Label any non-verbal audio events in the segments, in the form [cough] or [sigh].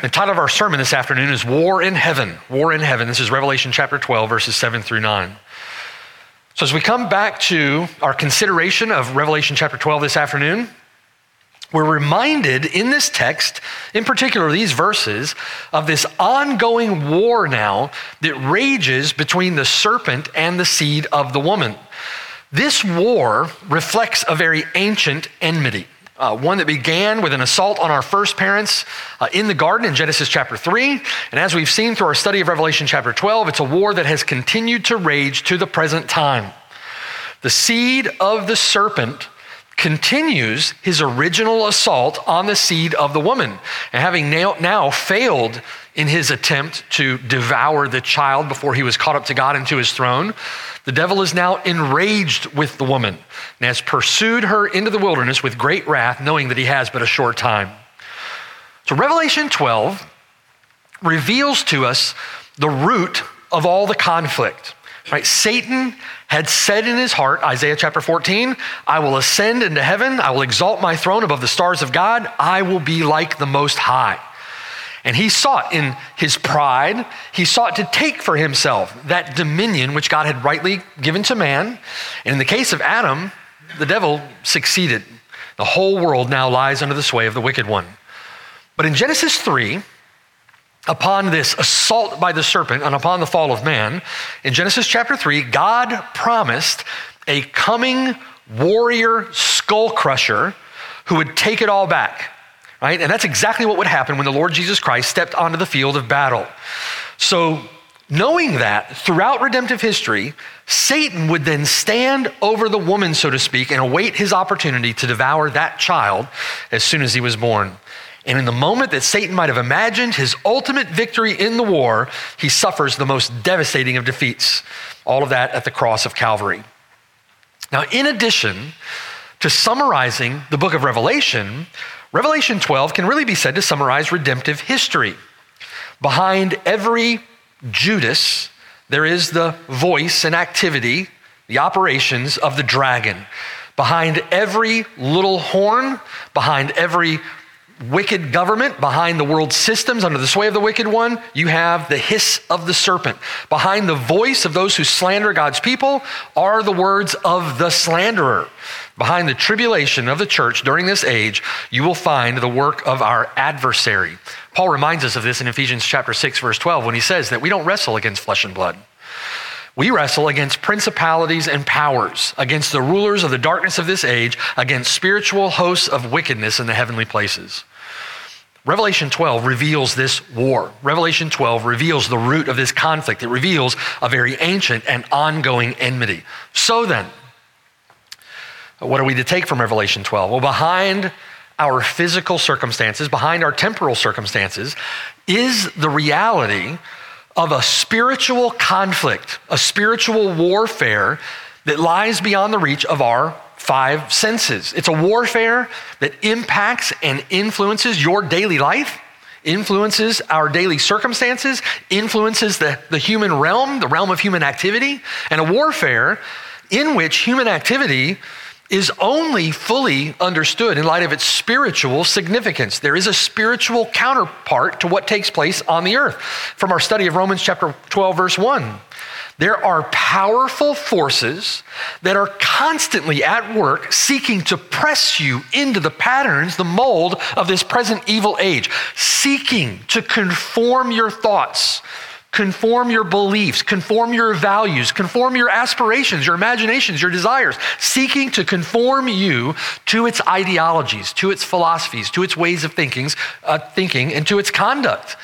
The title of our sermon this afternoon is War in Heaven. War in Heaven. This is Revelation chapter 12, verses 7 through 9. So, as we come back to our consideration of Revelation chapter 12 this afternoon, we're reminded in this text, in particular these verses, of this ongoing war now that rages between the serpent and the seed of the woman. This war reflects a very ancient enmity uh, one that began with an assault on our first parents uh, in the garden in Genesis chapter 3. And as we've seen through our study of Revelation chapter 12, it's a war that has continued to rage to the present time. The seed of the serpent continues his original assault on the seed of the woman. And having now, now failed in his attempt to devour the child before he was caught up to God and to his throne, the devil is now enraged with the woman and has pursued her into the wilderness with great wrath, knowing that he has but a short time. So, Revelation 12 reveals to us the root of all the conflict. Right? Satan had said in his heart, Isaiah chapter 14, I will ascend into heaven, I will exalt my throne above the stars of God, I will be like the Most High. And he sought in his pride, he sought to take for himself that dominion which God had rightly given to man. And in the case of Adam, the devil succeeded. The whole world now lies under the sway of the wicked one. But in Genesis 3, upon this assault by the serpent and upon the fall of man, in Genesis chapter 3, God promised a coming warrior skull crusher who would take it all back right? And that's exactly what would happen when the Lord Jesus Christ stepped onto the field of battle. So, knowing that throughout redemptive history, Satan would then stand over the woman, so to speak, and await his opportunity to devour that child as soon as he was born. And in the moment that Satan might have imagined his ultimate victory in the war, he suffers the most devastating of defeats. All of that at the cross of Calvary. Now, in addition to summarizing the book of Revelation, Revelation 12 can really be said to summarize redemptive history. Behind every Judas, there is the voice and activity, the operations of the dragon. Behind every little horn, behind every wicked government, behind the world systems under the sway of the wicked one, you have the hiss of the serpent. Behind the voice of those who slander God's people are the words of the slanderer. Behind the tribulation of the church during this age, you will find the work of our adversary. Paul reminds us of this in Ephesians chapter 6 verse 12 when he says that we don't wrestle against flesh and blood. We wrestle against principalities and powers, against the rulers of the darkness of this age, against spiritual hosts of wickedness in the heavenly places. Revelation 12 reveals this war. Revelation 12 reveals the root of this conflict. It reveals a very ancient and ongoing enmity. So then, what are we to take from Revelation 12? Well, behind our physical circumstances, behind our temporal circumstances, is the reality of a spiritual conflict, a spiritual warfare that lies beyond the reach of our five senses. It's a warfare that impacts and influences your daily life, influences our daily circumstances, influences the, the human realm, the realm of human activity, and a warfare in which human activity is only fully understood in light of its spiritual significance. There is a spiritual counterpart to what takes place on the earth. From our study of Romans chapter 12, verse 1. There are powerful forces that are constantly at work seeking to press you into the patterns, the mold of this present evil age, seeking to conform your thoughts Conform your beliefs, conform your values, conform your aspirations, your imaginations, your desires, seeking to conform you to its ideologies, to its philosophies, to its ways of thinking, uh, thinking and to its conduct.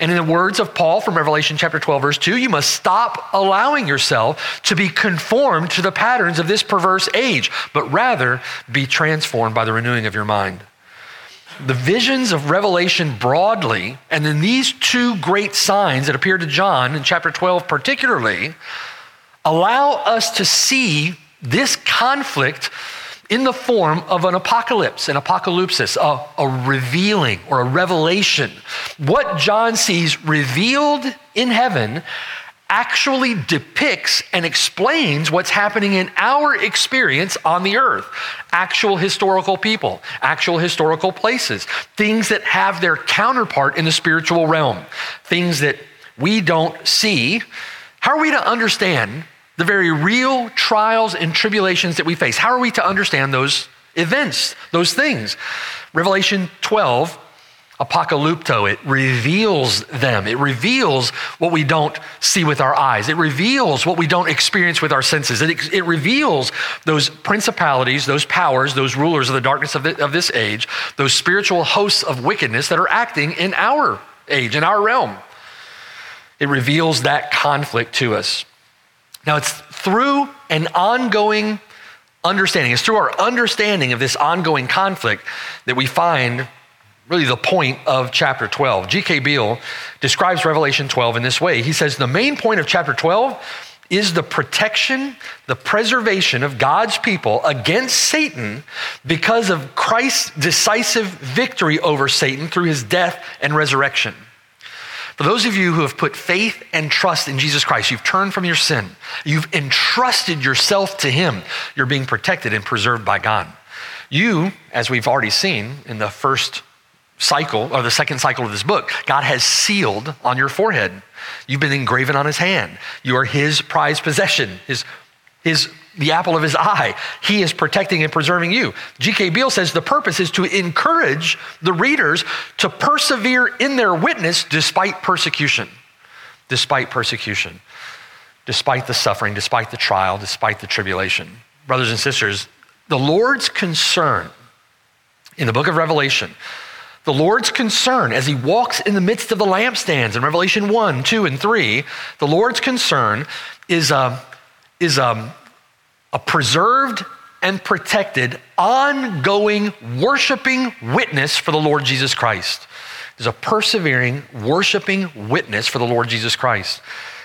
And in the words of Paul from Revelation chapter 12, verse 2, you must stop allowing yourself to be conformed to the patterns of this perverse age, but rather be transformed by the renewing of your mind. The visions of Revelation broadly, and then these two great signs that appear to John in chapter 12 particularly, allow us to see this conflict in the form of an apocalypse, an apocalypsis, a, a, revealing or a revelation. What John sees revealed in heaven actually depicts and explains what's happening in our experience on the earth. Actual historical people, actual historical places, things that have their counterpart in the spiritual realm, things that we don't see. How are we to understand the very real trials and tribulations that we face. How are we to understand those events, those things? Revelation 12, apocalypto, it reveals them. It reveals what we don't see with our eyes. It reveals what we don't experience with our senses. It, it reveals those principalities, those powers, those rulers of the darkness of, the, of this age, those spiritual hosts of wickedness that are acting in our age, in our realm. It reveals that conflict to us. Now, it's through an ongoing understanding, it's through our understanding of this ongoing conflict that we find really the point of chapter 12. G.K. Beale describes Revelation 12 in this way. He says, The main point of chapter 12 is the protection, the preservation of God's people against Satan because of Christ's decisive victory over Satan through his death and resurrection. For those of you who have put faith and trust in Jesus Christ, you've turned from your sin, you've entrusted yourself to Him, you're being protected and preserved by God. You, as we've already seen in the first cycle or the second cycle of this book, God has sealed on your forehead. You've been engraven on His hand. You are His prized possession, His, his the apple of his eye. He is protecting and preserving you. G.K. Beale says the purpose is to encourage the readers to persevere in their witness despite persecution. Despite persecution, despite the suffering, despite the trial, despite the tribulation. Brothers and sisters, the Lord's concern in the book of Revelation, the Lord's concern as he walks in the midst of the lampstands in Revelation 1, 2, and 3, the Lord's concern is, uh, is um, a preserved and protected, ongoing, worshiping witness for the Lord Jesus Christ. There's a persevering, worshiping witness for the Lord Jesus Christ.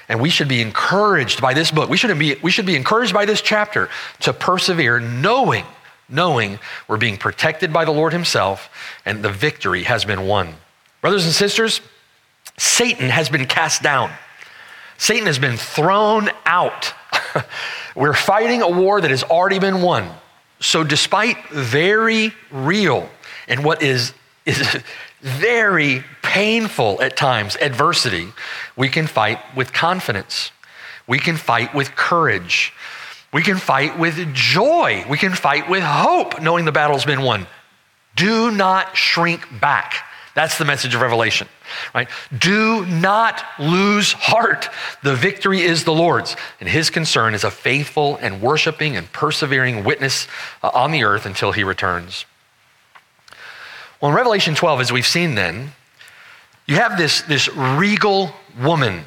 And we should be encouraged by this book. We should be, we should be encouraged by this chapter to persevere, knowing, knowing we're being protected by the Lord Himself and the victory has been won. Brothers and sisters, Satan has been cast down. Satan has been thrown out. [laughs] We're fighting a war that has already been won. So, despite very real and what is, is [laughs] very painful at times adversity, we can fight with confidence. We can fight with courage. We can fight with joy. We can fight with hope, knowing the battle's been won. Do not shrink back. That's the message of Revelation, right? Do not lose heart. The victory is the Lord's, and his concern is a faithful and worshiping and persevering witness uh, on the earth until he returns. Well, in Revelation 12, as we've seen then, you have this, this regal woman,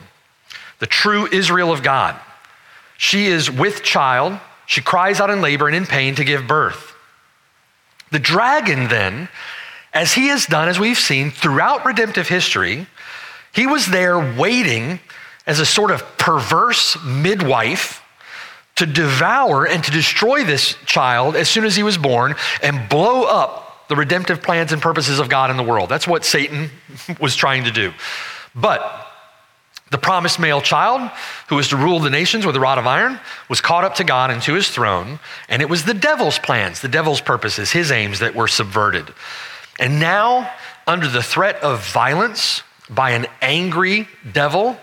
the true Israel of God. She is with child. She cries out in labor and in pain to give birth. The dragon then as he has done, as we've seen throughout redemptive history, he was there waiting as a sort of perverse midwife to devour and to destroy this child as soon as he was born and blow up the redemptive plans and purposes of God in the world. That's what Satan [laughs] was trying to do. But the promised male child, who was to rule the nations with a rod of iron, was caught up to God and to his throne, and it was the devil's plans, the devil's purposes, his aims that were subverted. And now, under the threat of violence by an angry devil,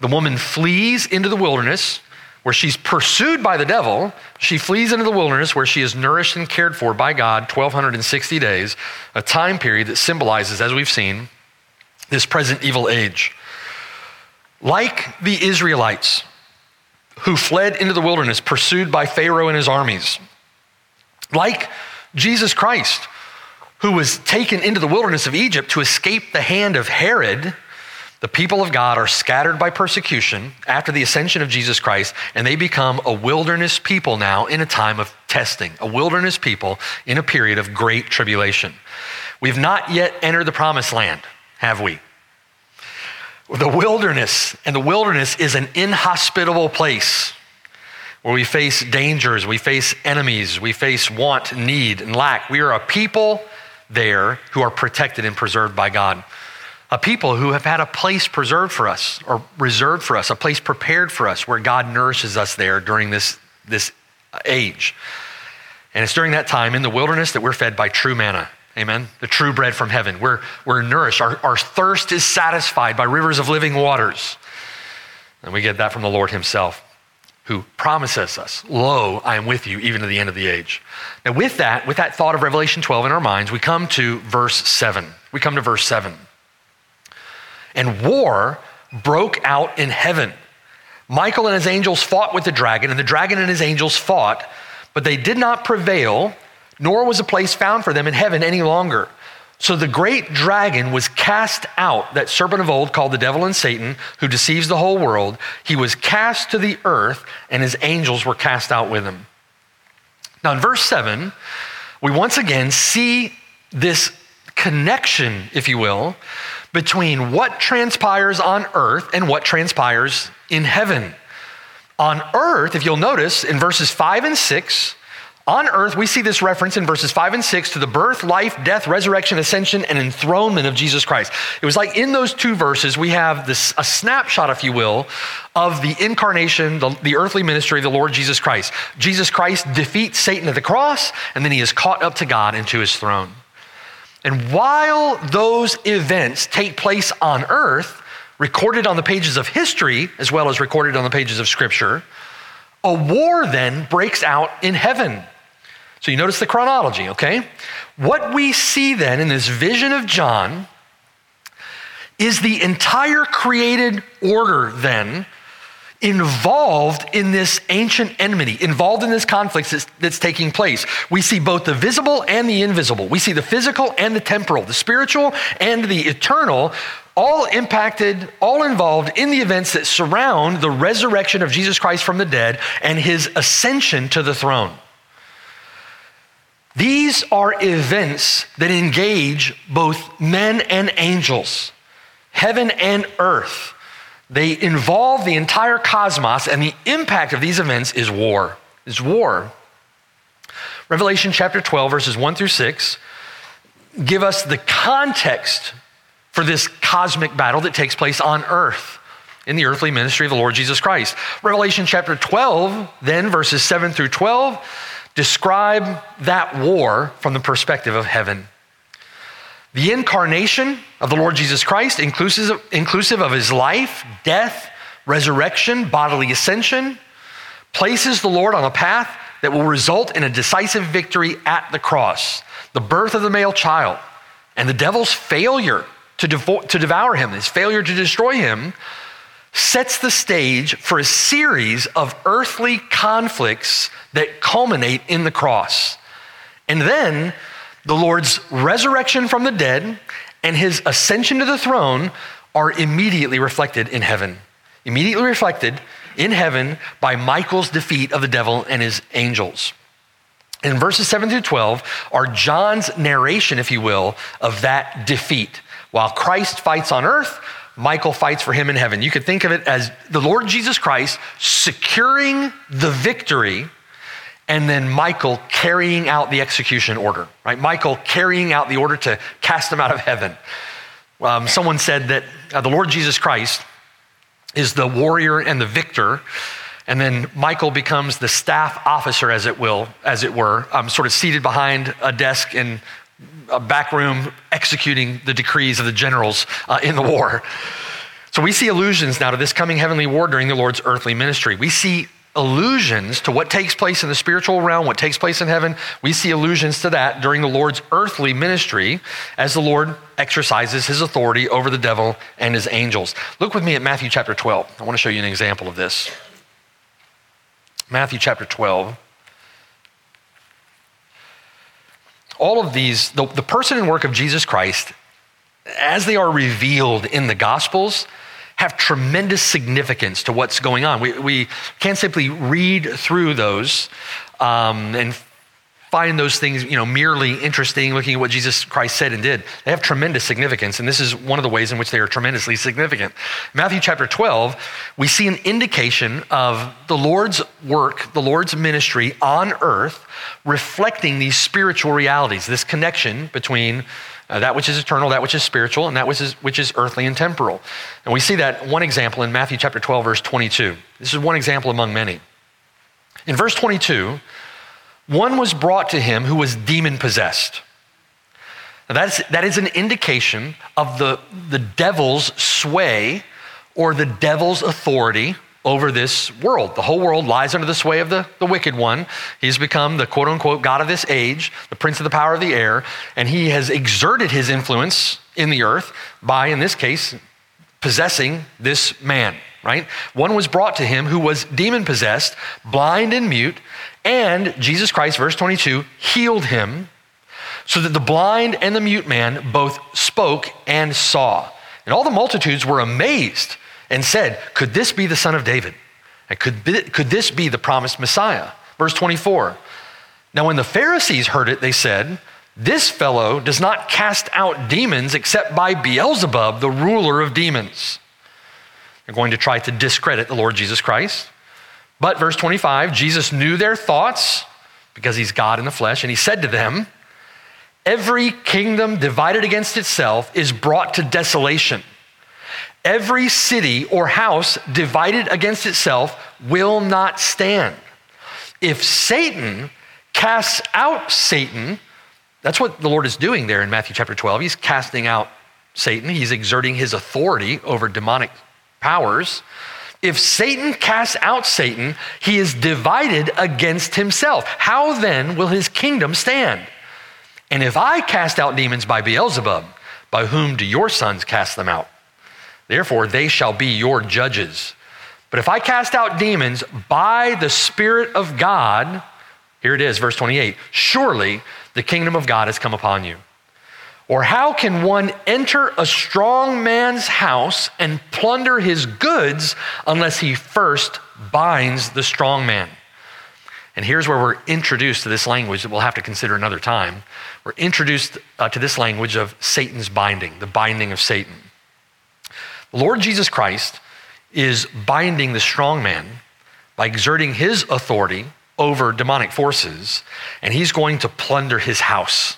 the woman flees into the wilderness where she's pursued by the devil. She flees into the wilderness where she is nourished and cared for by God 1,260 days, a time period that symbolizes, as we've seen, this present evil age. Like the Israelites who fled into the wilderness pursued by Pharaoh and his armies, like Jesus Christ who was taken into the wilderness of Egypt to escape the hand of Herod, the people of God are scattered by persecution after the ascension of Jesus Christ, and they become a wilderness people now in a time of testing, a wilderness people in a period of great tribulation. We've not yet entered the promised land, have we? The wilderness, and the wilderness is an inhospitable place where we face dangers, we face enemies, we face want, need, and lack. We are a people there who are protected and preserved by God. A people who have had a place preserved for us or reserved for us, a place prepared for us where God nourishes us there during this, this age. And it's during that time in the wilderness that we're fed by true manna. Amen. The true bread from heaven. We're, we're nourished. Our, our thirst is satisfied by rivers of living waters. And we get that from the Lord Himself, who promises us, Lo, I am with you even to the end of the age. Now, with that, with that thought of Revelation 12 in our minds, we come to verse 7. We come to verse 7. And war broke out in heaven. Michael and his angels fought with the dragon, and the dragon and his angels fought, but they did not prevail nor was a place found for them in heaven any longer. So the great dragon was cast out, that serpent of old called the devil and Satan, who deceives the whole world. He was cast to the earth, and his angels were cast out with him. Now, in verse 7, we once again see this connection, if you will, between what transpires on earth and what transpires in heaven. On earth, if you'll notice in verses 5 and 6, on earth, we see this reference in verses 5 and 6 to the birth, life, death, resurrection, ascension, and enthronement of Jesus Christ. It was like in those two verses, we have this, a snapshot, if you will, of the incarnation, the, the earthly ministry of the Lord Jesus Christ. Jesus Christ defeats Satan at the cross, and then he is caught up to God into his throne. And while those events take place on earth, recorded on the pages of history as well as recorded on the pages of Scripture, a war then breaks out in heaven. So you notice the chronology, okay? What we see then in this vision of John is the entire created order then involved in this ancient enmity, involved in this conflict that's, that's, taking place. We see both the visible and the invisible. We see the physical and the temporal, the spiritual and the eternal, all impacted, all involved in the events that surround the resurrection of Jesus Christ from the dead and his ascension to the throne. These are events that engage both men and angels, heaven and earth. They involve the entire cosmos, and the impact of these events is war. Is war. Revelation chapter 12, verses 1 through 6, give us the context for this cosmic battle that takes place on earth in the earthly ministry of the Lord Jesus Christ. Revelation chapter 12, then verses 7 through 12, describe that war from the perspective of heaven. The incarnation of the Lord Jesus Christ, inclusive, inclusive of his life, death, resurrection, bodily ascension, places the Lord on a path that will result in a decisive victory at the cross. The birth of the male child and the devil's failure to devour him, his failure to destroy him, sets the stage for a series of earthly conflicts that culminate in the cross. And then the Lord's resurrection from the dead and his ascension to the throne are immediately reflected in heaven. Immediately reflected in heaven by Michael's defeat of the devil and his angels. In verses 7 through 12 are John's narration, if you will, of that defeat. While Christ fights on earth, Michael fights for him in heaven. You could think of it as the Lord Jesus Christ securing the victory and then Michael carrying out the execution order, right? Michael carrying out the order to cast him out of heaven. Um, someone said that uh, the Lord Jesus Christ is the warrior and the victor, and then Michael becomes the staff officer, as it will, as it were, um, sort of seated behind a desk in a back room executing the decrees of the generals uh, in the war. So we see allusions now to this coming heavenly war during the Lord's earthly ministry. We see allusions to what takes place in the spiritual realm, what takes place in heaven. We see allusions to that during the Lord's earthly ministry as the Lord exercises his authority over the devil and his angels. Look with me at Matthew chapter 12. I want to show you an example of this. Matthew chapter 12. All of these, the, the person and work of Jesus Christ, as they are revealed in the Gospels, have tremendous significance to what's going on. We, we can't simply read through those um, and find those things, you know, merely interesting, looking at what Jesus Christ said and did. They have tremendous significance, and this is one of the ways in which they are tremendously significant. Matthew chapter 12, we see an indication of the Lord's work, the Lord's ministry on earth, reflecting these spiritual realities, this connection between uh, that which is eternal, that which is spiritual, and that which is, which is earthly and temporal. And we see that one example in Matthew chapter 12, verse 22. This is one example among many. In verse 22, one was brought to him who was demon possessed. Now that is, that is an indication of the, the devil's sway or the devil's authority over this world. The whole world lies under the sway of the, the wicked one. He's become the quote unquote God of this age, the prince of the power of the air, and he has exerted his influence in the earth by, in this case, possessing this man, right? One was brought to him who was demon possessed, blind and mute, and Jesus Christ, verse 22, healed him so that the blind and the mute man both spoke and saw. And all the multitudes were amazed and said, Could this be the son of David? And could, could this be the promised Messiah? Verse 24. Now, when the Pharisees heard it, they said, This fellow does not cast out demons except by Beelzebub, the ruler of demons. They're going to try to discredit the Lord Jesus Christ. But, verse 25, Jesus knew their thoughts because he's God in the flesh, and he said to them, Every kingdom divided against itself is brought to desolation Every city or house divided against itself will not stand. If Satan casts out Satan, that's what the Lord is doing there in Matthew chapter 12. He's casting out Satan, he's exerting his authority over demonic powers. If Satan casts out Satan, he is divided against himself. How then will his kingdom stand? And if I cast out demons by Beelzebub, by whom do your sons cast them out? Therefore, they shall be your judges. But if I cast out demons by the Spirit of God, here it is, verse 28 surely the kingdom of God has come upon you. Or how can one enter a strong man's house and plunder his goods unless he first binds the strong man? And here's where we're introduced to this language that we'll have to consider another time. We're introduced uh, to this language of Satan's binding, the binding of Satan. The Lord Jesus Christ is binding the strong man by exerting his authority over demonic forces, and he's going to plunder his house.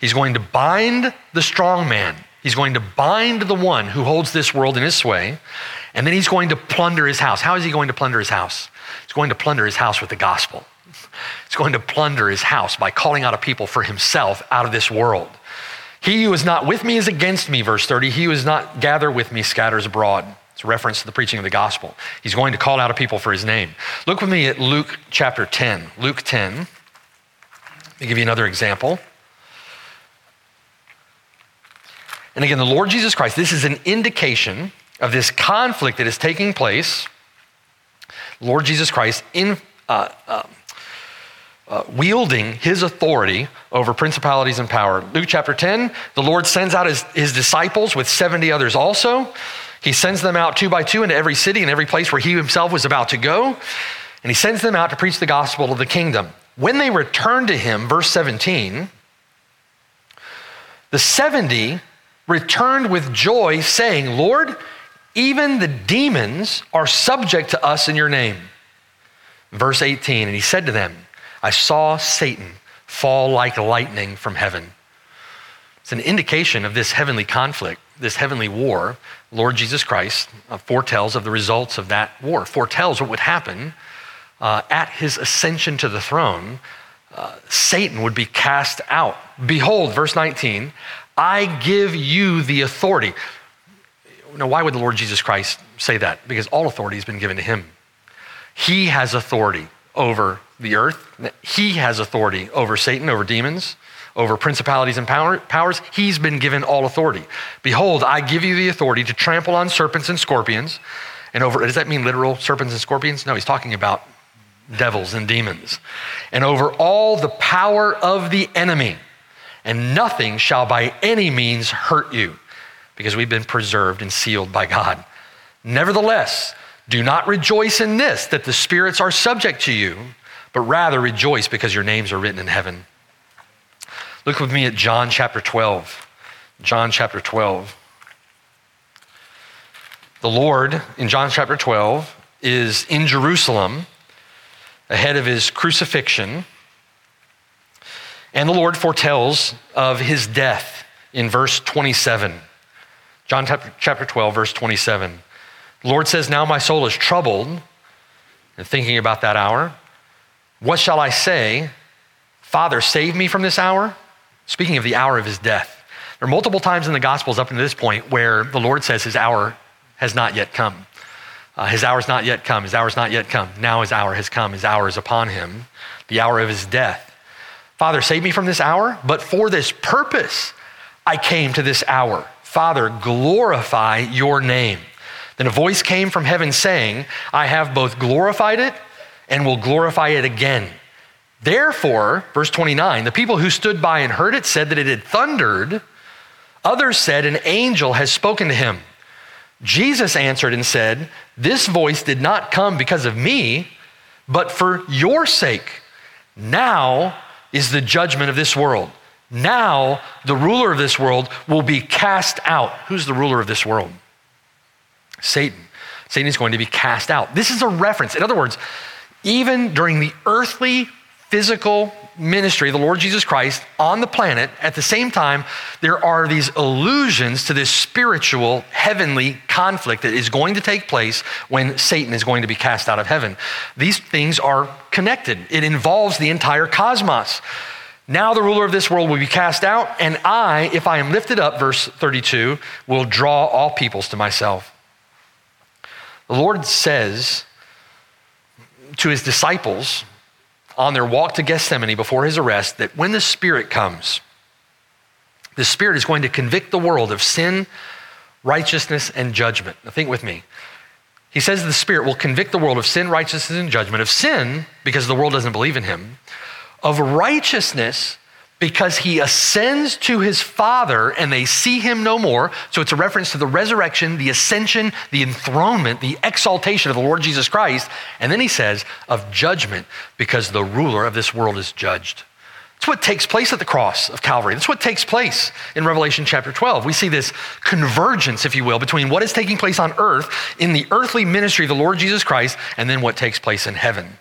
He's going to bind the strong man. He's going to bind the one who holds this world in his sway, and then he's going to plunder his house. How is he going to plunder his house? He's going to plunder his house with the gospel. He's going to plunder his house by calling out a people for himself out of this world. He who is not with me is against me, verse 30. He who is not gather with me scatters abroad. It's a reference to the preaching of the gospel. He's going to call out a people for his name. Look with me at Luke chapter 10. Luke 10. Let me give you another example. And again, the Lord Jesus Christ, this is an indication of this conflict that is taking place. Lord Jesus Christ in, uh, uh, uh, wielding his authority over principalities and power. Luke chapter 10, the Lord sends out his, his disciples with 70 others also. He sends them out two by two into every city and every place where he himself was about to go. And he sends them out to preach the gospel of the kingdom. When they return to him, verse 17, the 70 returned with joy, saying, Lord, even the demons are subject to us in your name. Verse 18, and he said to them, I saw Satan fall like lightning from heaven. It's an indication of this heavenly conflict, this heavenly war. Lord Jesus Christ uh, foretells of the results of that war, foretells what would happen uh, at his ascension to the throne. Uh, Satan would be cast out. Behold, verse 19, I give you the authority. Now, why would the Lord Jesus Christ say that? Because all authority has been given to him. He has authority over the earth. He has authority over Satan, over demons, over principalities and power, powers. He's been given all authority. Behold, I give you the authority to trample on serpents and scorpions. And over, does that mean literal serpents and scorpions? No, he's talking about devils and demons. And over all the power of the enemy. And nothing shall by any means hurt you because we've been preserved and sealed by God. Nevertheless, do not rejoice in this, that the spirits are subject to you, but rather rejoice because your names are written in heaven. Look with me at John chapter 12. John chapter 12. The Lord in John chapter 12 is in Jerusalem ahead of his crucifixion. And the Lord foretells of his death in verse 27. John chapter 12, verse 27. The Lord says, Now my soul is troubled. And thinking about that hour, what shall I say? Father, save me from this hour? Speaking of the hour of his death. There are multiple times in the Gospels up to this point where the Lord says his hour has not yet come. Uh, his has not yet come. His hour has not yet come. Now his hour has come. His hour is upon him, the hour of his death. Father, save me from this hour, but for this purpose I came to this hour. Father, glorify your name. Then a voice came from heaven saying, I have both glorified it and will glorify it again. Therefore, verse 29, the people who stood by and heard it said that it had thundered. Others said, An angel has spoken to him. Jesus answered and said, This voice did not come because of me, but for your sake. Now is the judgment of this world. Now the ruler of this world will be cast out. Who's the ruler of this world? Satan. Satan is going to be cast out. This is a reference. In other words, even during the earthly, physical ministry the Lord Jesus Christ on the planet, at the same time, there are these allusions to this spiritual, heavenly conflict that is going to take place when Satan is going to be cast out of heaven. These things are connected, it involves the entire cosmos. Now the ruler of this world will be cast out, and I, if I am lifted up, verse 32, will draw all peoples to myself. The Lord says to his disciples on their walk to Gethsemane before his arrest that when the Spirit comes, the Spirit is going to convict the world of sin, righteousness, and judgment. Now, think with me. He says the Spirit will convict the world of sin, righteousness, and judgment. Of sin, because the world doesn't believe in him. Of righteousness, because he ascends to his Father and they see him no more. So it's a reference to the resurrection, the ascension, the enthronement, the exaltation of the Lord Jesus Christ. And then he says, of judgment, because the ruler of this world is judged. That's what takes place at the cross of Calvary. That's what takes place in Revelation chapter 12. We see this convergence, if you will, between what is taking place on earth in the earthly ministry of the Lord Jesus Christ and then what takes place in heaven.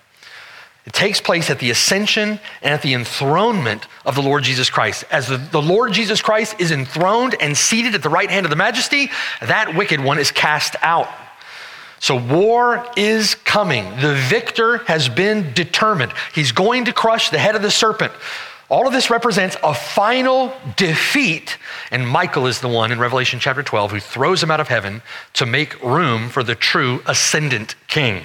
It takes place at the ascension and at the enthronement of the Lord Jesus Christ. As the, the, Lord Jesus Christ is enthroned and seated at the right hand of the majesty, that wicked one is cast out. So war is coming. The victor has been determined. He's going to crush the head of the serpent. All of this represents a final defeat, and Michael is the one in Revelation chapter 12 who throws him out of heaven to make room for the true ascendant king.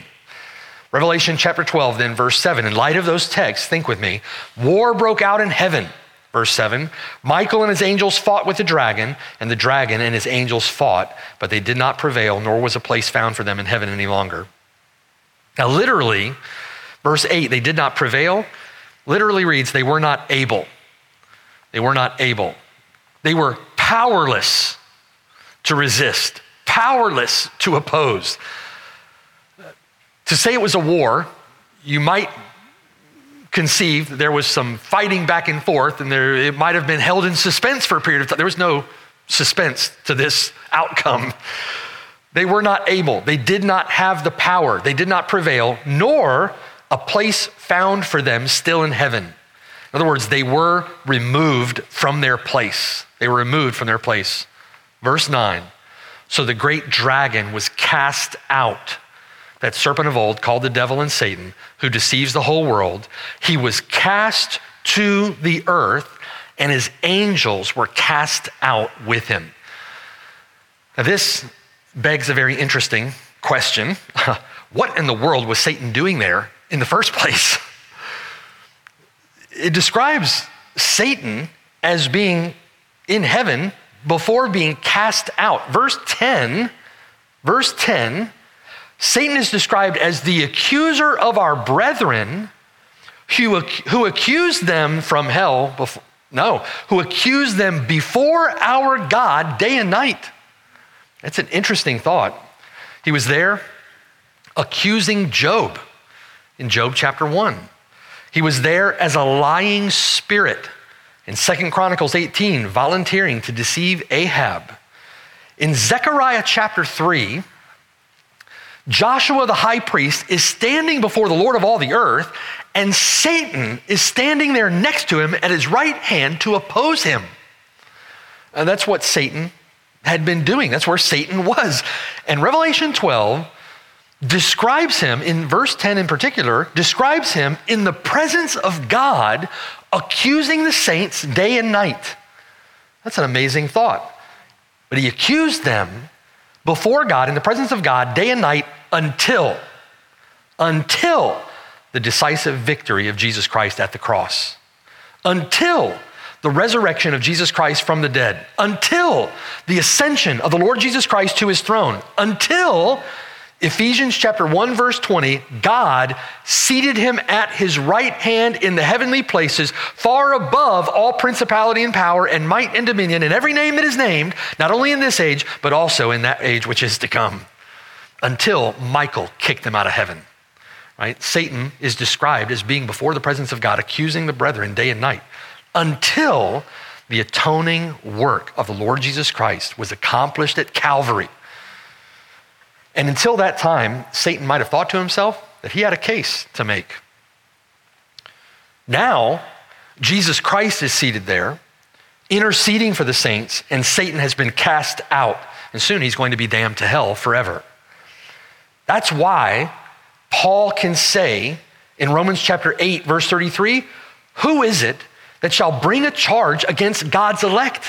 Revelation chapter 12, then, verse 7. In light of those texts, think with me. War broke out in heaven. Verse 7 Michael and his angels fought with the dragon, and the dragon and his angels fought, but they did not prevail, nor was a place found for them in heaven any longer. Now, literally, verse 8, they did not prevail, literally reads, they were not able. They were not able. They were powerless to resist, powerless to oppose. To say it was a war, you might conceive that there was some fighting back and forth, and there, it might have been held in suspense for a period of time. There was no suspense to this outcome. They were not able, they did not have the power, they did not prevail, nor a place found for them still in heaven. In other words, they were removed from their place. They were removed from their place. Verse 9 So the great dragon was cast out that serpent of old called the devil and Satan, who deceives the whole world, he was cast to the earth and his angels were cast out with him. Now, this begs a very interesting question. [laughs] what in the world was Satan doing there in the first [laughs] place? It describes Satan as being in heaven before being cast out. Verse 10, verse 10 Satan is described as the accuser of our brethren who, who accused them from hell. Before, no, who accused them before our God day and night. That's an interesting thought. He was there accusing Job in Job chapter 1. He was there as a lying spirit in 2 Chronicles 18, volunteering to deceive Ahab. In Zechariah chapter 3, Joshua the high priest is standing before the Lord of all the earth, and Satan is standing there next to him at his right hand to oppose him. And that's what Satan had been doing. That's where Satan was. And Revelation 12 describes him, in verse 10 in particular, describes him in the presence of God, accusing the saints day and night. That's an amazing thought. But he accused them before God, in the presence of God, day and night, until, until the decisive victory of Jesus Christ at the cross. Until the resurrection of Jesus Christ from the dead, until the ascension of the Lord Jesus Christ to his throne, until Ephesians chapter 1 verse 20, God seated him at his right hand in the heavenly places, far above all principality and power and might and dominion and every name that is named, not only in this age, but also in that age which is to come, until Michael kicked them out of heaven. Right? Satan is described as being before the presence of God, accusing the brethren day and night until the atoning work of the Lord Jesus Christ was accomplished at Calvary. And until that time, Satan might have thought to himself that he had a case to make. Now, Jesus Christ is seated there, interceding for the saints, and Satan has been cast out. And soon he's going to be damned to hell forever. That's why Paul can say in Romans chapter 8, verse 33, Who is it that shall bring a charge against God's elect?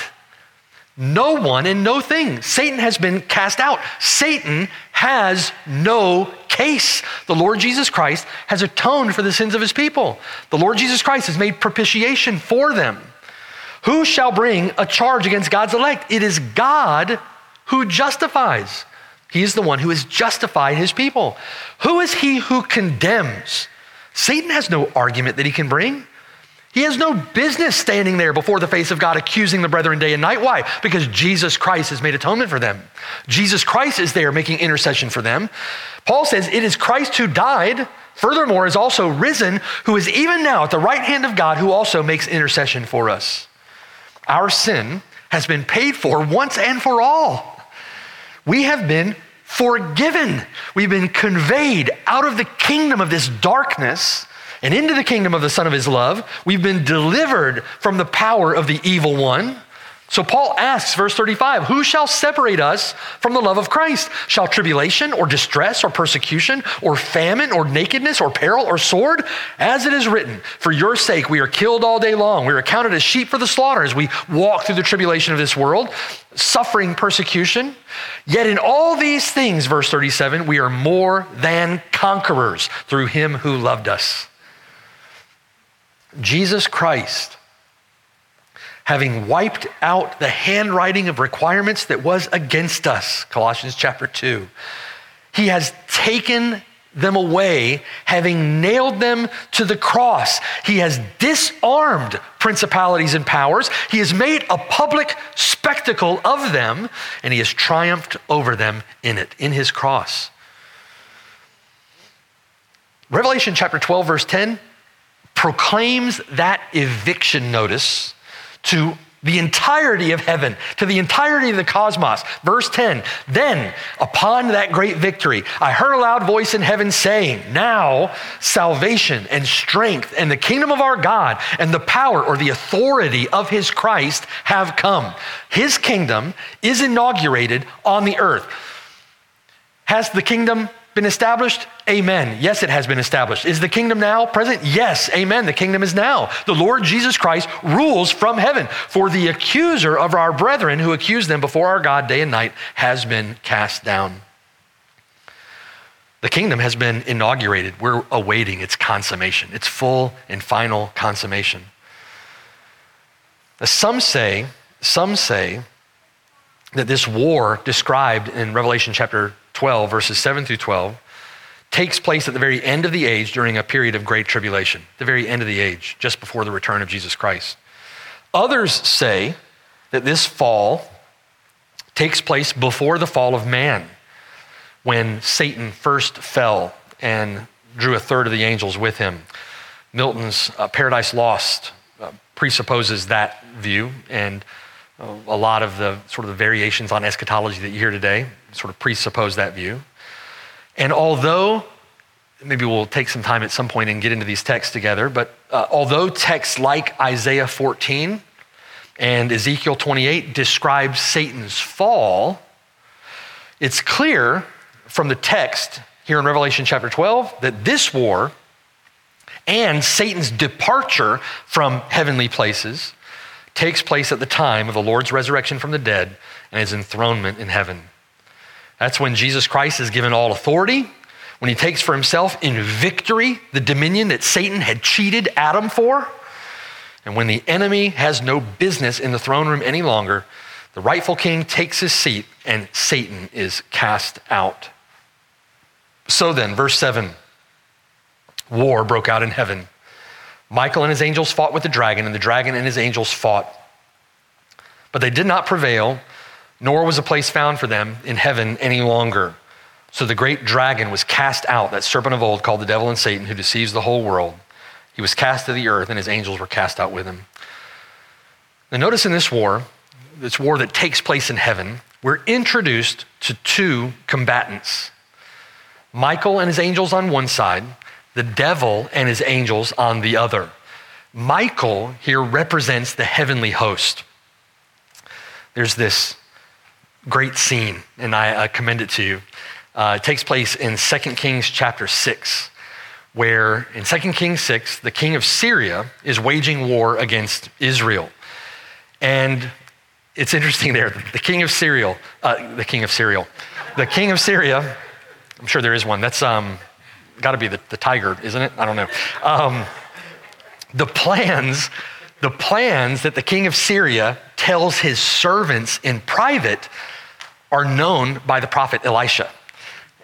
No one and no thing. Satan has been cast out. Satan has no case. The Lord Jesus Christ has atoned for the sins of his people. The Lord Jesus Christ has made propitiation for them. Who shall bring a charge against God's elect? It is God who justifies. He is the one who has justified his people. Who is he who condemns? Satan has no argument that he can bring. He has no business standing there before the face of God accusing the brethren day and night. Why? Because Jesus Christ has made atonement for them. Jesus Christ is there making intercession for them. Paul says, It is Christ who died, furthermore, is also risen, who is even now at the right hand of God, who also makes intercession for us. Our sin has been paid for once and for all. We have been forgiven. We've been conveyed out of the kingdom of this darkness and into the kingdom of the Son of His love. We've been delivered from the power of the evil one. So Paul asks, verse 35, who shall separate us from the love of Christ? Shall tribulation or distress or persecution or famine or nakedness or peril or sword? As it is written, for your sake we are killed all day long. We are accounted as sheep for the slaughter as we walk through the tribulation of this world, suffering persecution. Yet in all these things, verse 37, we are more than conquerors through him who loved us. Jesus Christ, having wiped out the handwriting of requirements that was against us, Colossians chapter 2, he has taken them away, having nailed them to the cross. He has disarmed principalities and powers. He has made a public spectacle of them, and he has triumphed over them in it, in his cross. Revelation chapter 12, verse 10 proclaims that eviction notice to the entirety of heaven, to the entirety of the cosmos. Verse 10 Then, upon that great victory, I heard a loud voice in heaven saying, Now salvation and strength and the kingdom of our God and the power or the authority of his Christ have come. His kingdom is inaugurated on the earth. Has the kingdom been established? Amen. Yes, it has been established. Is the kingdom now present? Yes, amen. The kingdom is now. The Lord Jesus Christ rules from heaven. For the accuser of our brethren who accused them before our God day and night has been cast down. The kingdom has been inaugurated. We're awaiting its consummation, its full and final consummation. Some say, some say that this war described in Revelation chapter 12, verses 7 through 12, takes place at the very end of the age during a period of great tribulation, the very end of the age, just before the return of Jesus Christ. Others say that this fall takes place before the fall of man, when Satan first fell and drew a third of the angels with him. Milton's uh, Paradise Lost uh, presupposes that view, and uh, a lot of the sort of the variations on eschatology that you hear today sort of presuppose that view. And although, maybe we'll take some time at some point and get into these texts together, but uh, although texts like Isaiah 14 and Ezekiel 28 describe Satan's fall, it's clear from the text here in Revelation chapter 12 that this war and Satan's departure from heavenly places takes place at the time of the Lord's resurrection from the dead and his enthronement in heaven. That's when Jesus Christ is given all authority, when he takes for himself in victory the dominion that Satan had cheated Adam for, and when the enemy has no business in the throne room any longer, the rightful king takes his seat and Satan is cast out. So then, verse 7 war broke out in heaven. Michael and his angels fought with the dragon, and the dragon and his angels fought. But they did not prevail, nor was a place found for them in heaven any longer. So the great dragon was cast out, that serpent of old called the devil and Satan, who deceives the whole world. He was cast to the earth, and his angels were cast out with him. Now, notice in this war, this war that takes place in heaven, we're introduced to two combatants Michael and his angels on one side, the devil and his angels on the other. Michael here represents the heavenly host. There's this great scene, and I, I commend it to you. Uh, it takes place in 2 Kings chapter 6, where in 2 Kings 6, the king of Syria is waging war against Israel. And it's interesting there. The king of Syria, uh, the king of Syria, the king of Syria, I'm sure there is one. That's um, got to be the, the tiger, isn't it? I don't know. Um, the plans, the plans that the king of Syria tells his servants in private are known by the prophet Elisha.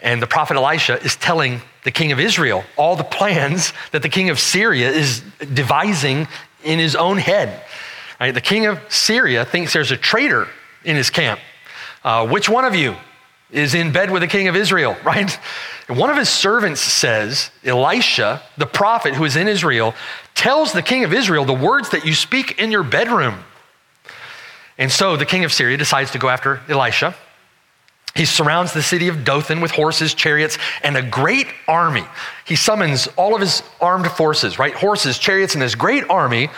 And the prophet Elisha is telling the king of Israel all the plans [laughs] that the king of Syria is devising in his own head. Right? The king of Syria thinks there's a traitor in his camp. Uh, which one of you is in bed with the king of Israel, [laughs] right? One of his servants says, Elisha, the prophet who is in Israel, tells the king of Israel the words that you speak in your bedroom. And so the king of Syria decides to go after Elisha. He surrounds the city of Dothan with horses, chariots, and a great army. He summons all of his armed forces, right? Horses, chariots, and this great army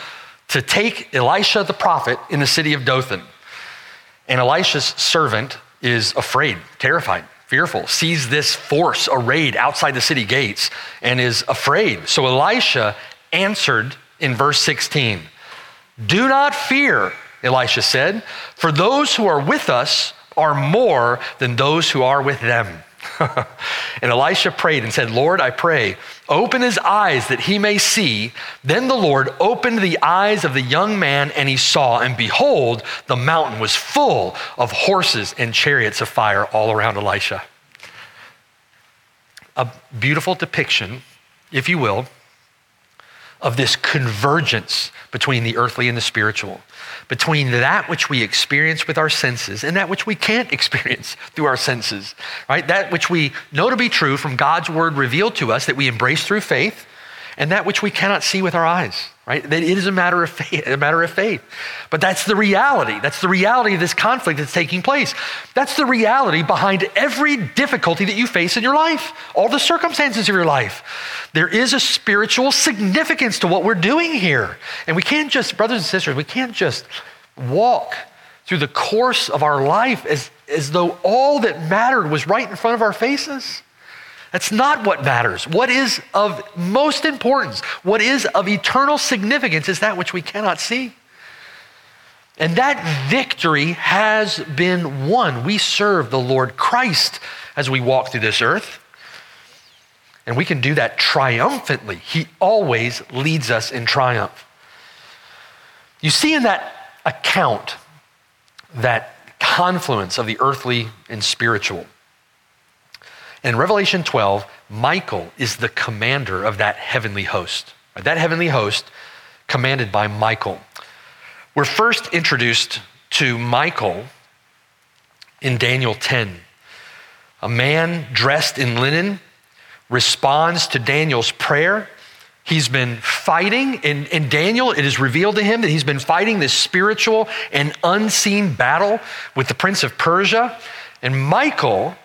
to take Elisha the prophet in the city of Dothan. And Elisha's servant is afraid, terrified, fearful, sees this force arrayed outside the city gates and is afraid. So Elisha answered in verse 16 Do not fear, Elisha said, for those who are with us are more than those who are with them. [laughs] and Elisha prayed and said, Lord, I pray, open his eyes that he may see. Then the Lord opened the eyes of the young man, and he saw, and behold, the mountain was full of horses and chariots of fire all around Elisha. A beautiful depiction, if you will, of this convergence between the earthly and the spiritual between that which we experience with our senses and that which we can't [laughs] experience through our senses, right? That which we know to be true from God's word revealed to us that we embrace through faith, and that which we cannot see with our eyes, right? That it is a matter of faith, a matter of faith. But that's the reality. That's the reality of this conflict that's taking place. That's the reality behind every difficulty that you face in your life, all the circumstances of your life. There is a spiritual significance to what we're doing here. And we can't just, brothers and sisters, we can't just walk through the course of our life as, as though all that mattered was right in front of our faces. That's not what matters. What is of most importance, what is of eternal significance, is that which we cannot see. And that victory has been won. We serve the Lord Christ as we walk through this earth. And we can do that triumphantly. He always leads us in triumph. You see in that account that confluence of the earthly and spiritual. In Revelation 12, Michael is the commander of that heavenly host. That heavenly host, commanded by Michael. We're first introduced to Michael in Daniel 10. A man dressed in linen responds to Daniel's prayer He's been fighting. In, in Daniel, it is revealed to him that he's been fighting this spiritual and unseen battle with the prince of Persia. And Michael,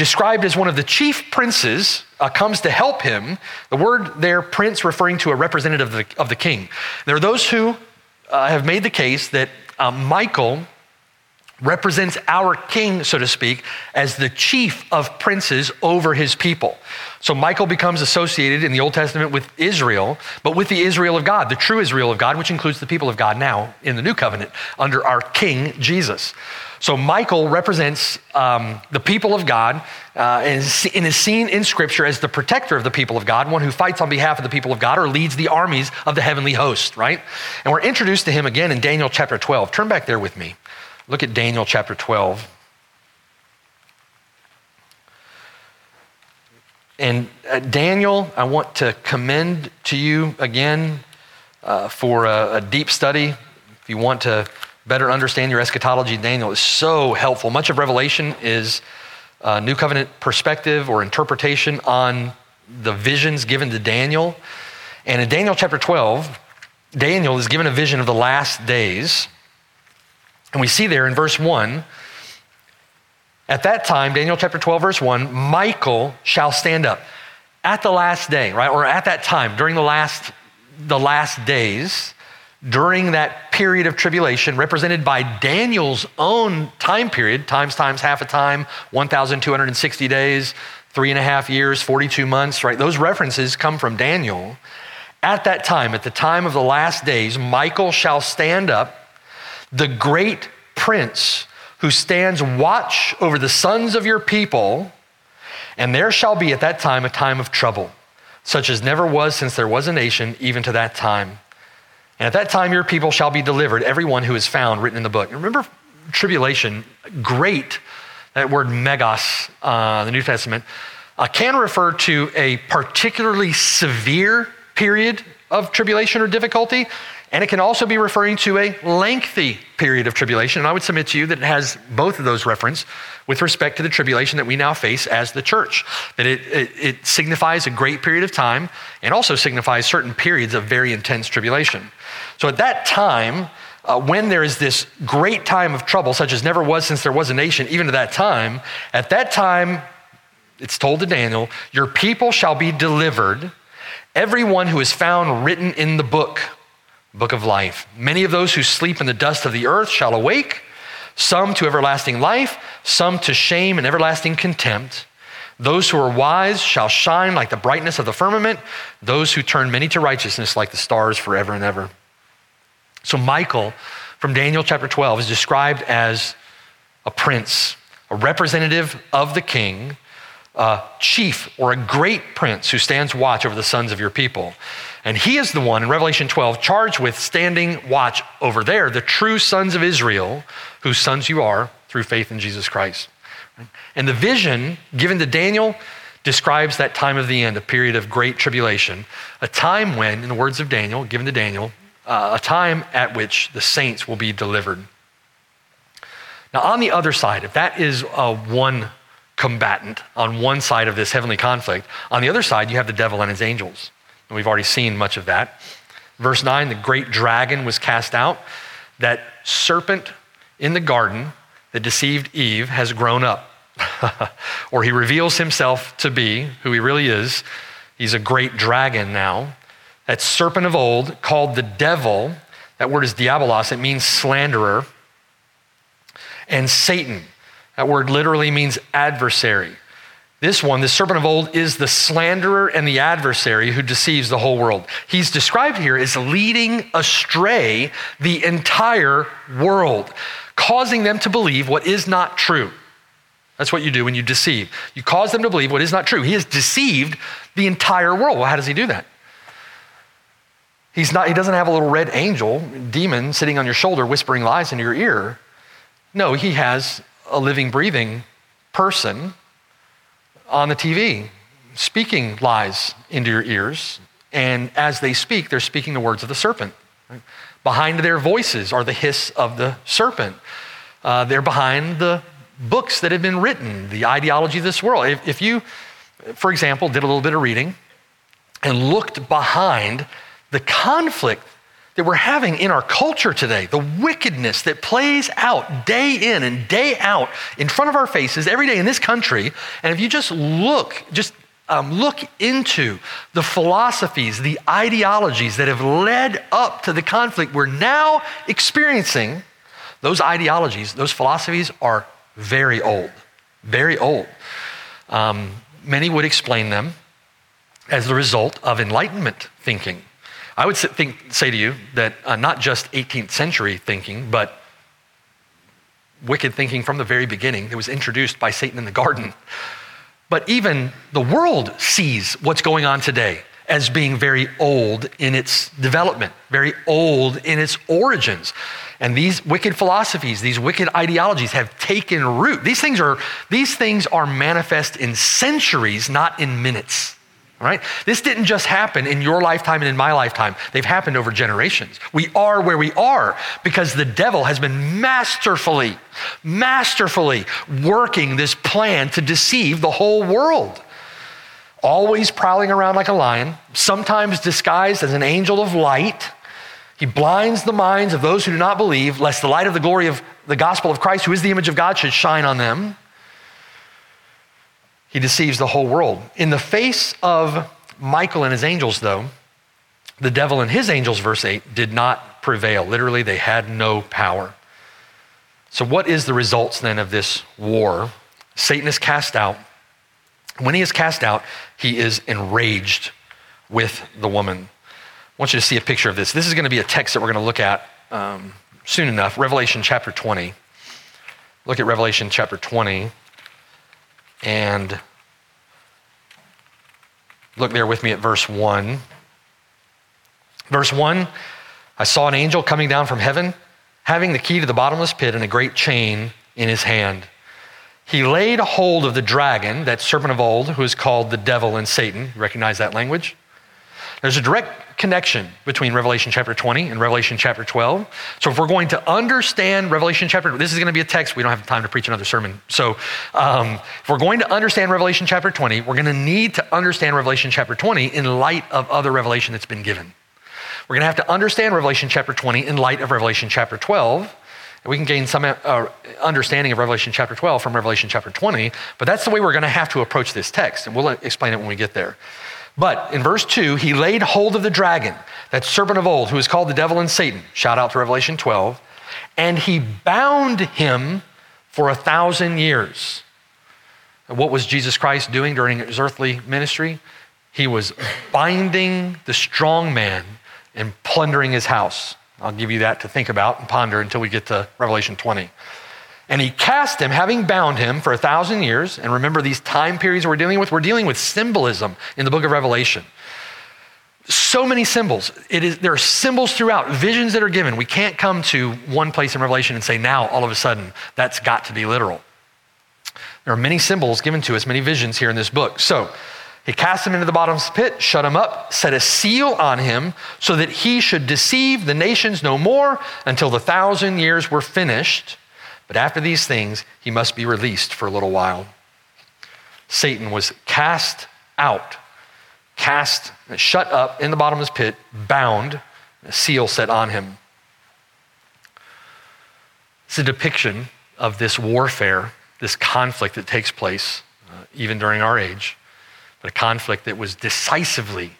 described as one of the chief princes, uh, comes to help him. The word there, prince, referring to a representative of the, of the king. There are those who uh, have made the case that uh, Michael represents our king, so to speak, as the chief of princes over his people. So Michael becomes associated in the Old Testament with Israel, but with the Israel of God, the true Israel of God, which includes the people of God now in the new covenant under our king, Jesus. So Michael represents um, the people of God uh, and is seen in Scripture as the protector of the people of God, one who fights on behalf of the people of God or leads the armies of the heavenly host, right? And we're introduced to him again in Daniel chapter 12. Turn back there with me. Look at Daniel chapter 12. And uh, Daniel, I want to commend to you again uh, for a, a, deep study. If you want to better understand your eschatology, Daniel is so helpful. Much of Revelation is New Covenant perspective or interpretation on the visions given to Daniel. And in Daniel chapter 12, Daniel is given a vision of the last days. And we see there in verse 1 at that time, Daniel chapter 12, verse 1, Michael shall stand up at the last day, right? Or at that time, during the last, the last days, during that period of tribulation, represented by Daniel's own time period, times times half a time, 1,260 days, three and a half years, 42 months, right? Those references come from Daniel. At that time, at the time of the last days, Michael shall stand up the great prince who stands watch over the sons of your people, and there shall be at that time a time of trouble, such as never was since there was a nation, even to that time. And at that time your people shall be delivered, everyone who is found written in the book. Remember, tribulation, great, that word megas, uh, the New Testament, uh, can refer to a particularly severe period of tribulation or difficulty. And it can also be referring to a lengthy period of tribulation. And I would submit to you that it has both of those reference with respect to the tribulation that we now face as the church. That it, it, it signifies a great period of time and also signifies certain periods of very intense tribulation. So at that time, uh, when there is this great time of trouble, such as never was since there was a nation, even to that time, at that time, it's told to Daniel, your people shall be delivered, everyone who is found written in the book book of life. Many of those who sleep in the dust of the earth shall awake, some to everlasting life, some to shame and everlasting contempt. Those who are wise shall shine like the brightness of the firmament, those who turn many to righteousness like the stars forever and ever. So, Michael from Daniel chapter 12 is described as a prince, a representative of the king, a chief or a great prince who stands watch over the sons of your people. And he is the one in Revelation 12 charged with standing watch over there, the true sons of Israel, whose sons you are through faith in Jesus Christ. And the vision given to Daniel describes that time of the end, a period of great tribulation, a time when, in the words of Daniel, given to Daniel, uh, a time at which the saints will be delivered. Now, on the other side, if that is one combatant on one side of this heavenly conflict, on the other side, you have the devil and his angels. And we've already seen much of that. Verse 9 the great dragon was cast out. That serpent in the garden that deceived Eve has grown up. [laughs] or he reveals himself to be who he really is. He's a great dragon now. That serpent of old, called the devil, that word is diabolos, it means slanderer. And Satan, that word literally means adversary. This one, the serpent of old, is the slanderer and the adversary who deceives the whole world. He's described here as leading astray the entire world, causing them to believe what is not true. That's what you do when you deceive. You cause them to believe what is not true. He has deceived the entire world. Well, how does he do that? He's not, he doesn't have a little red angel, demon, sitting on your shoulder whispering lies into your ear. No, he has a living, breathing person on the TV speaking lies into your ears. And as they speak, they're speaking the words of the serpent. Behind their voices are the hiss of the serpent. Uh, they're behind the books that have been written, the ideology of this world. If, if you, for example, did a little bit of reading and looked behind the conflict that we're having in our culture today, the wickedness that plays out day in and day out in front of our faces every day in this country. And if you just look, just um, look into the philosophies, the ideologies that have led up to the conflict we're now experiencing, those ideologies, those philosophies are very old, very old. Um, many would explain them as the result of Enlightenment thinking. I would think, say to you that uh, not just 18th century thinking, but wicked thinking from the very beginning that was introduced by Satan in the garden. But even the world sees what's going on today as being very old in its development, very old in its origins. And these wicked philosophies, these wicked ideologies have taken root. These things are, these things are manifest in centuries, not in minutes. All right? This didn't just happen in your lifetime and in my lifetime. They've happened over generations. We are where we are because the devil has been masterfully, masterfully working this plan to deceive the whole world. Always prowling around like a lion, sometimes disguised as an angel of light. He blinds the minds of those who do not believe, lest the light of the glory of the gospel of Christ, who is the image of God, should shine on them. He deceives the whole world. In the face of Michael and his angels, though, the devil and his angels, verse 8, did not prevail. Literally, they had no power. So, what is the results then of this war? Satan is cast out. When he is cast out, he is enraged with the woman. I want you to see a picture of this. This is going to be a text that we're going to look at um, soon enough. Revelation chapter 20. Look at Revelation chapter 20. And look there with me at verse 1. Verse 1 I saw an angel coming down from heaven, having the key to the bottomless pit and a great chain in his hand. He laid hold of the dragon, that serpent of old, who is called the devil and Satan. Recognize that language? There's a direct connection between Revelation chapter 20 and Revelation chapter 12. So if we're going to understand Revelation chapter, this is going to be a text. We don't have time to preach another sermon. So um, if we're going to understand Revelation chapter 20, we're going to need to understand Revelation chapter 20 in light of other revelation that's been given. We're going to have to understand Revelation chapter 20 in light of Revelation chapter 12. And we can gain some uh, understanding of Revelation chapter 12 from Revelation chapter 20, but that's the way we're going to have to approach this text, and we'll explain it when we get there. But in verse 2, he laid hold of the dragon, that serpent of old, who is called the devil and Satan. Shout out to Revelation 12. And he bound him for a thousand years. And what was Jesus Christ doing during his earthly ministry? He was binding the strong man and plundering his house. I'll give you that to think about and ponder until we get to Revelation 20. And he cast him, having bound him for a thousand years. And remember these time periods we're dealing with? We're dealing with symbolism in the book of Revelation. So many symbols. It is, there are symbols throughout, visions that are given. We can't come to one place in Revelation and say, now, all of a sudden, that's got to be literal. There are many symbols given to us, many visions here in this book. So, he cast him into the bottomless pit, shut him up, set a seal on him, so that he should deceive the nations no more until the thousand years were finished. But after these things, he must be released for a little while. Satan was cast out, cast, shut up in the bottomless pit, bound, a seal set on him. It's a depiction of this warfare, this conflict that takes place uh, even during our age, but a conflict that was decisively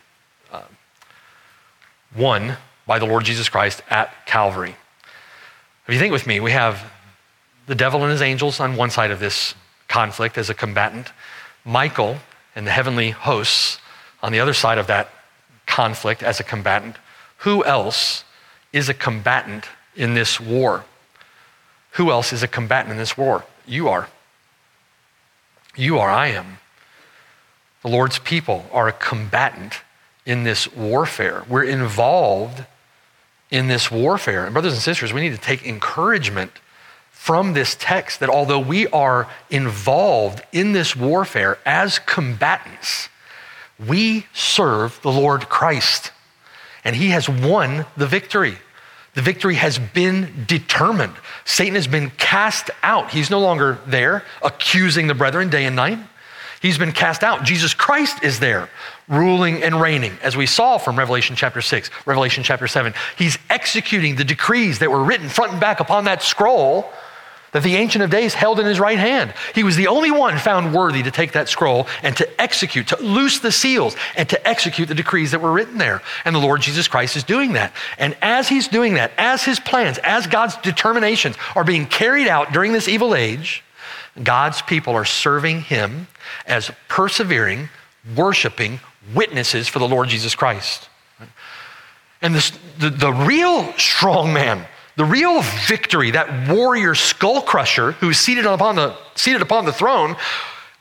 uh, won by the Lord Jesus Christ at Calvary. If you think with me, we have the devil and his angels on one side of this conflict as a combatant, Michael and the heavenly hosts on the other side of that conflict as a combatant. Who else is a combatant in this war? Who else is a combatant in this war? You are. You are, I am. The Lord's people are a combatant in this warfare. We're involved in this warfare. And, brothers and sisters, we need to take encouragement from this text that although we are involved in this warfare as combatants, we serve the Lord Christ. And he has won the victory. The victory has been determined. Satan has been cast out. He's no longer there accusing the brethren day and night. He's been cast out. Jesus Christ is there, ruling and reigning, as we saw from Revelation chapter 6, Revelation chapter 7. He's executing the decrees that were written front and back upon that scroll that the Ancient of Days held in his right hand. He was the only one found worthy to take that scroll and to execute, to loose the seals, and to execute the decrees that were written there. And the Lord Jesus Christ is doing that. And as he's doing that, as his plans, as God's determinations are being carried out during this evil age, God's people are serving him as persevering, worshiping witnesses for the Lord Jesus Christ. And this, the, the real strong man, the real victory, that warrior skull crusher who's seated upon the, seated upon the throne,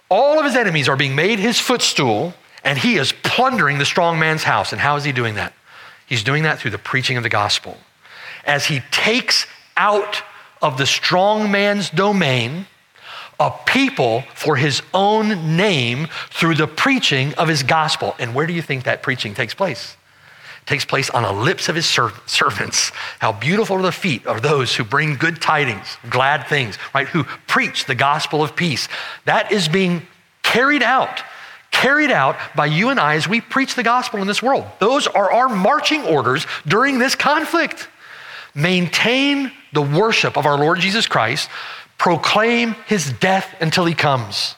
all of his enemies are being made his footstool, and he is plundering the strong man's house. And how is he doing that? He's doing that through the preaching of the gospel. As he takes out of the strong man's domain a people for his own name through the preaching of his gospel. And where do you think that preaching takes place? Takes place on the lips of his servants. How beautiful are the feet of those who bring good tidings, glad things, right? Who preach the gospel of peace. That is being carried out carried out by you and I as we preach the gospel in this world. Those are our marching orders during this conflict. Maintain the worship of our Lord Jesus Christ proclaim his death until he comes.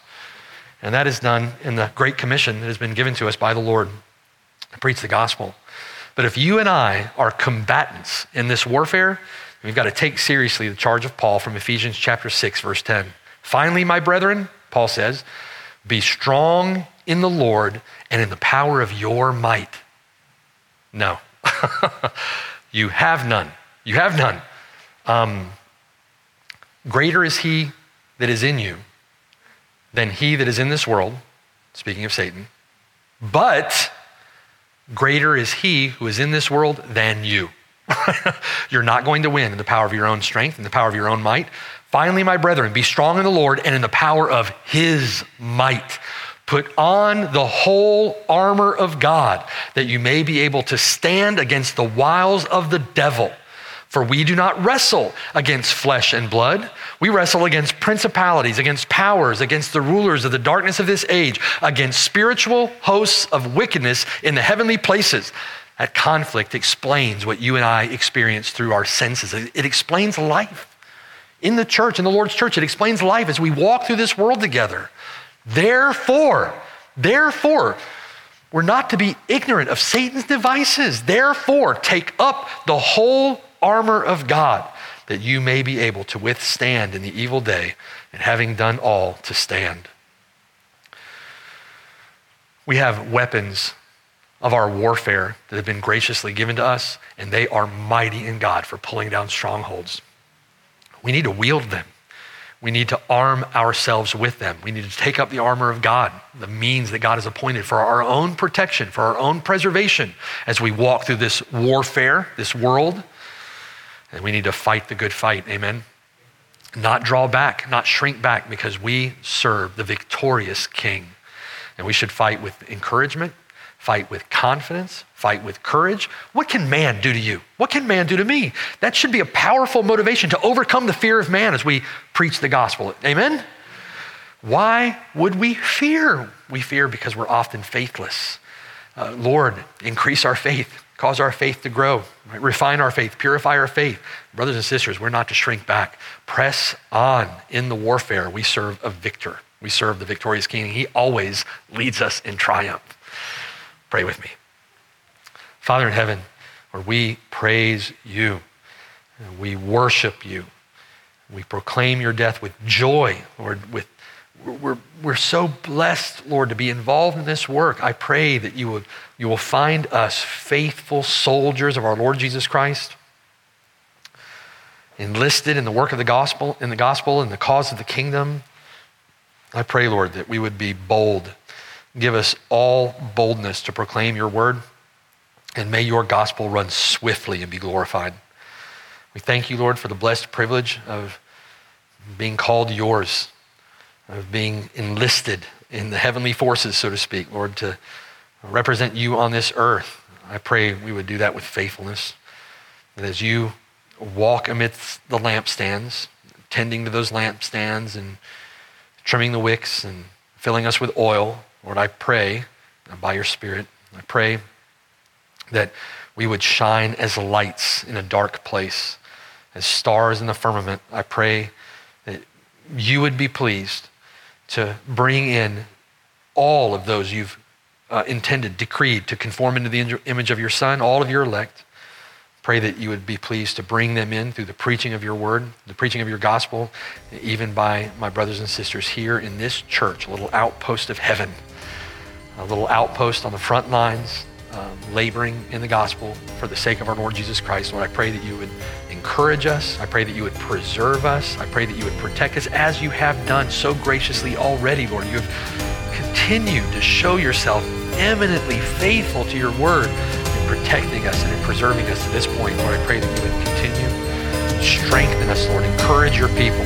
And that is done in the Great Commission that has been given to us by the Lord to preach the gospel. But if you and I are combatants in this warfare, we've got to take seriously the charge of Paul from Ephesians chapter 6, verse 10. Finally, my brethren, Paul says, be strong in the Lord and in the power of your might. No, [laughs] you have none. You have none. Um, Greater is he that is in you than he that is in this world, speaking of Satan. But greater is he who is in this world than you. [laughs] You're not going to win in the power of your own strength, in the power of your own might. Finally, my brethren, be strong in the Lord and in the power of his might. Put on the whole armor of God that you may be able to stand against the wiles of the devil. For we do not wrestle against flesh and blood. We wrestle against principalities, against powers, against the rulers of the darkness of this age, against spiritual hosts of wickedness in the heavenly places. That conflict explains what you and I experience through our senses. It explains life. In the church, in the Lord's church, it explains life as we walk through this world together. Therefore, therefore, we're not to be ignorant of Satan's devices. Therefore, take up the whole armor of God, that you may be able to withstand in the evil day, and having done all, to stand. We have weapons of our warfare that have been graciously given to us, and they are mighty in God for pulling down strongholds. We need to wield them. We need to arm ourselves with them. We need to take up the armor of God, the means that God has appointed for our own protection, for our own preservation as we walk through this warfare, this world. And we need to fight the good fight. Amen. Not draw back, not shrink back, because we serve the victorious King. And we should fight with encouragement, fight with confidence, fight with courage. What can man do to you? What can man do to me? That should be a powerful motivation to overcome the fear of man as we preach the gospel. Amen? Why would we fear? We fear because we're often faithless. Uh, Lord, increase our faith cause our faith to grow, right? refine our faith, purify our faith. Brothers and sisters, we're not to shrink back. Press on in the warfare. We serve a victor. We serve the victorious king. He always leads us in triumph. Pray with me. Father in heaven, Lord, we praise you. We worship you. We proclaim your death with joy, Lord, with we're, we're so blessed, Lord, to be involved in this work. I pray that you, would, you will find us faithful soldiers of our Lord Jesus Christ, enlisted in the work of the gospel, in the gospel, in the cause of the kingdom. I pray, Lord, that we would be bold. Give us all boldness to proclaim your word, and may your gospel run swiftly and be glorified. We thank you, Lord, for the blessed privilege of being called yours of being enlisted in the heavenly forces, so to speak, Lord, to represent you on this earth. I pray we would do that with faithfulness. That as you walk amidst the lampstands, tending to those lampstands and trimming the wicks and filling us with oil. Lord, I pray by your Spirit, I pray that we would shine as lights in a dark place, as stars in the firmament. I pray that you would be pleased to bring in all of those you've uh, intended, decreed to conform into the image of your Son, all of your elect. Pray that you would be pleased to bring them in through the preaching of your word, the preaching of your gospel, even by my brothers and sisters here in this church, a little outpost of heaven, a little outpost on the front lines, um, laboring in the gospel for the sake of our Lord Jesus Christ. Lord, I pray that you would encourage us. I pray that you would preserve us. I pray that you would protect us as you have done so graciously already, Lord. You have continued to show yourself eminently faithful to your word in protecting us and in preserving us to this point. Lord, I pray that you would continue. To strengthen us, Lord. Encourage your people.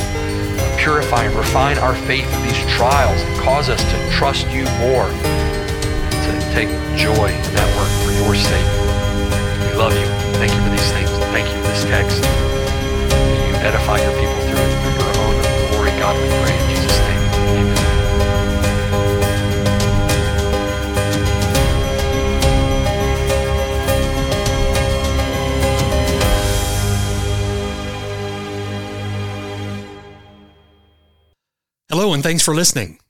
Purify and refine our faith in these trials and cause us to trust you more take joy in that work for your sake. We love you. Thank you for these things. Thank you for this text. May you edify your people through it for your own glory, God, we pray in Jesus' name. Amen. Hello, and thanks for listening.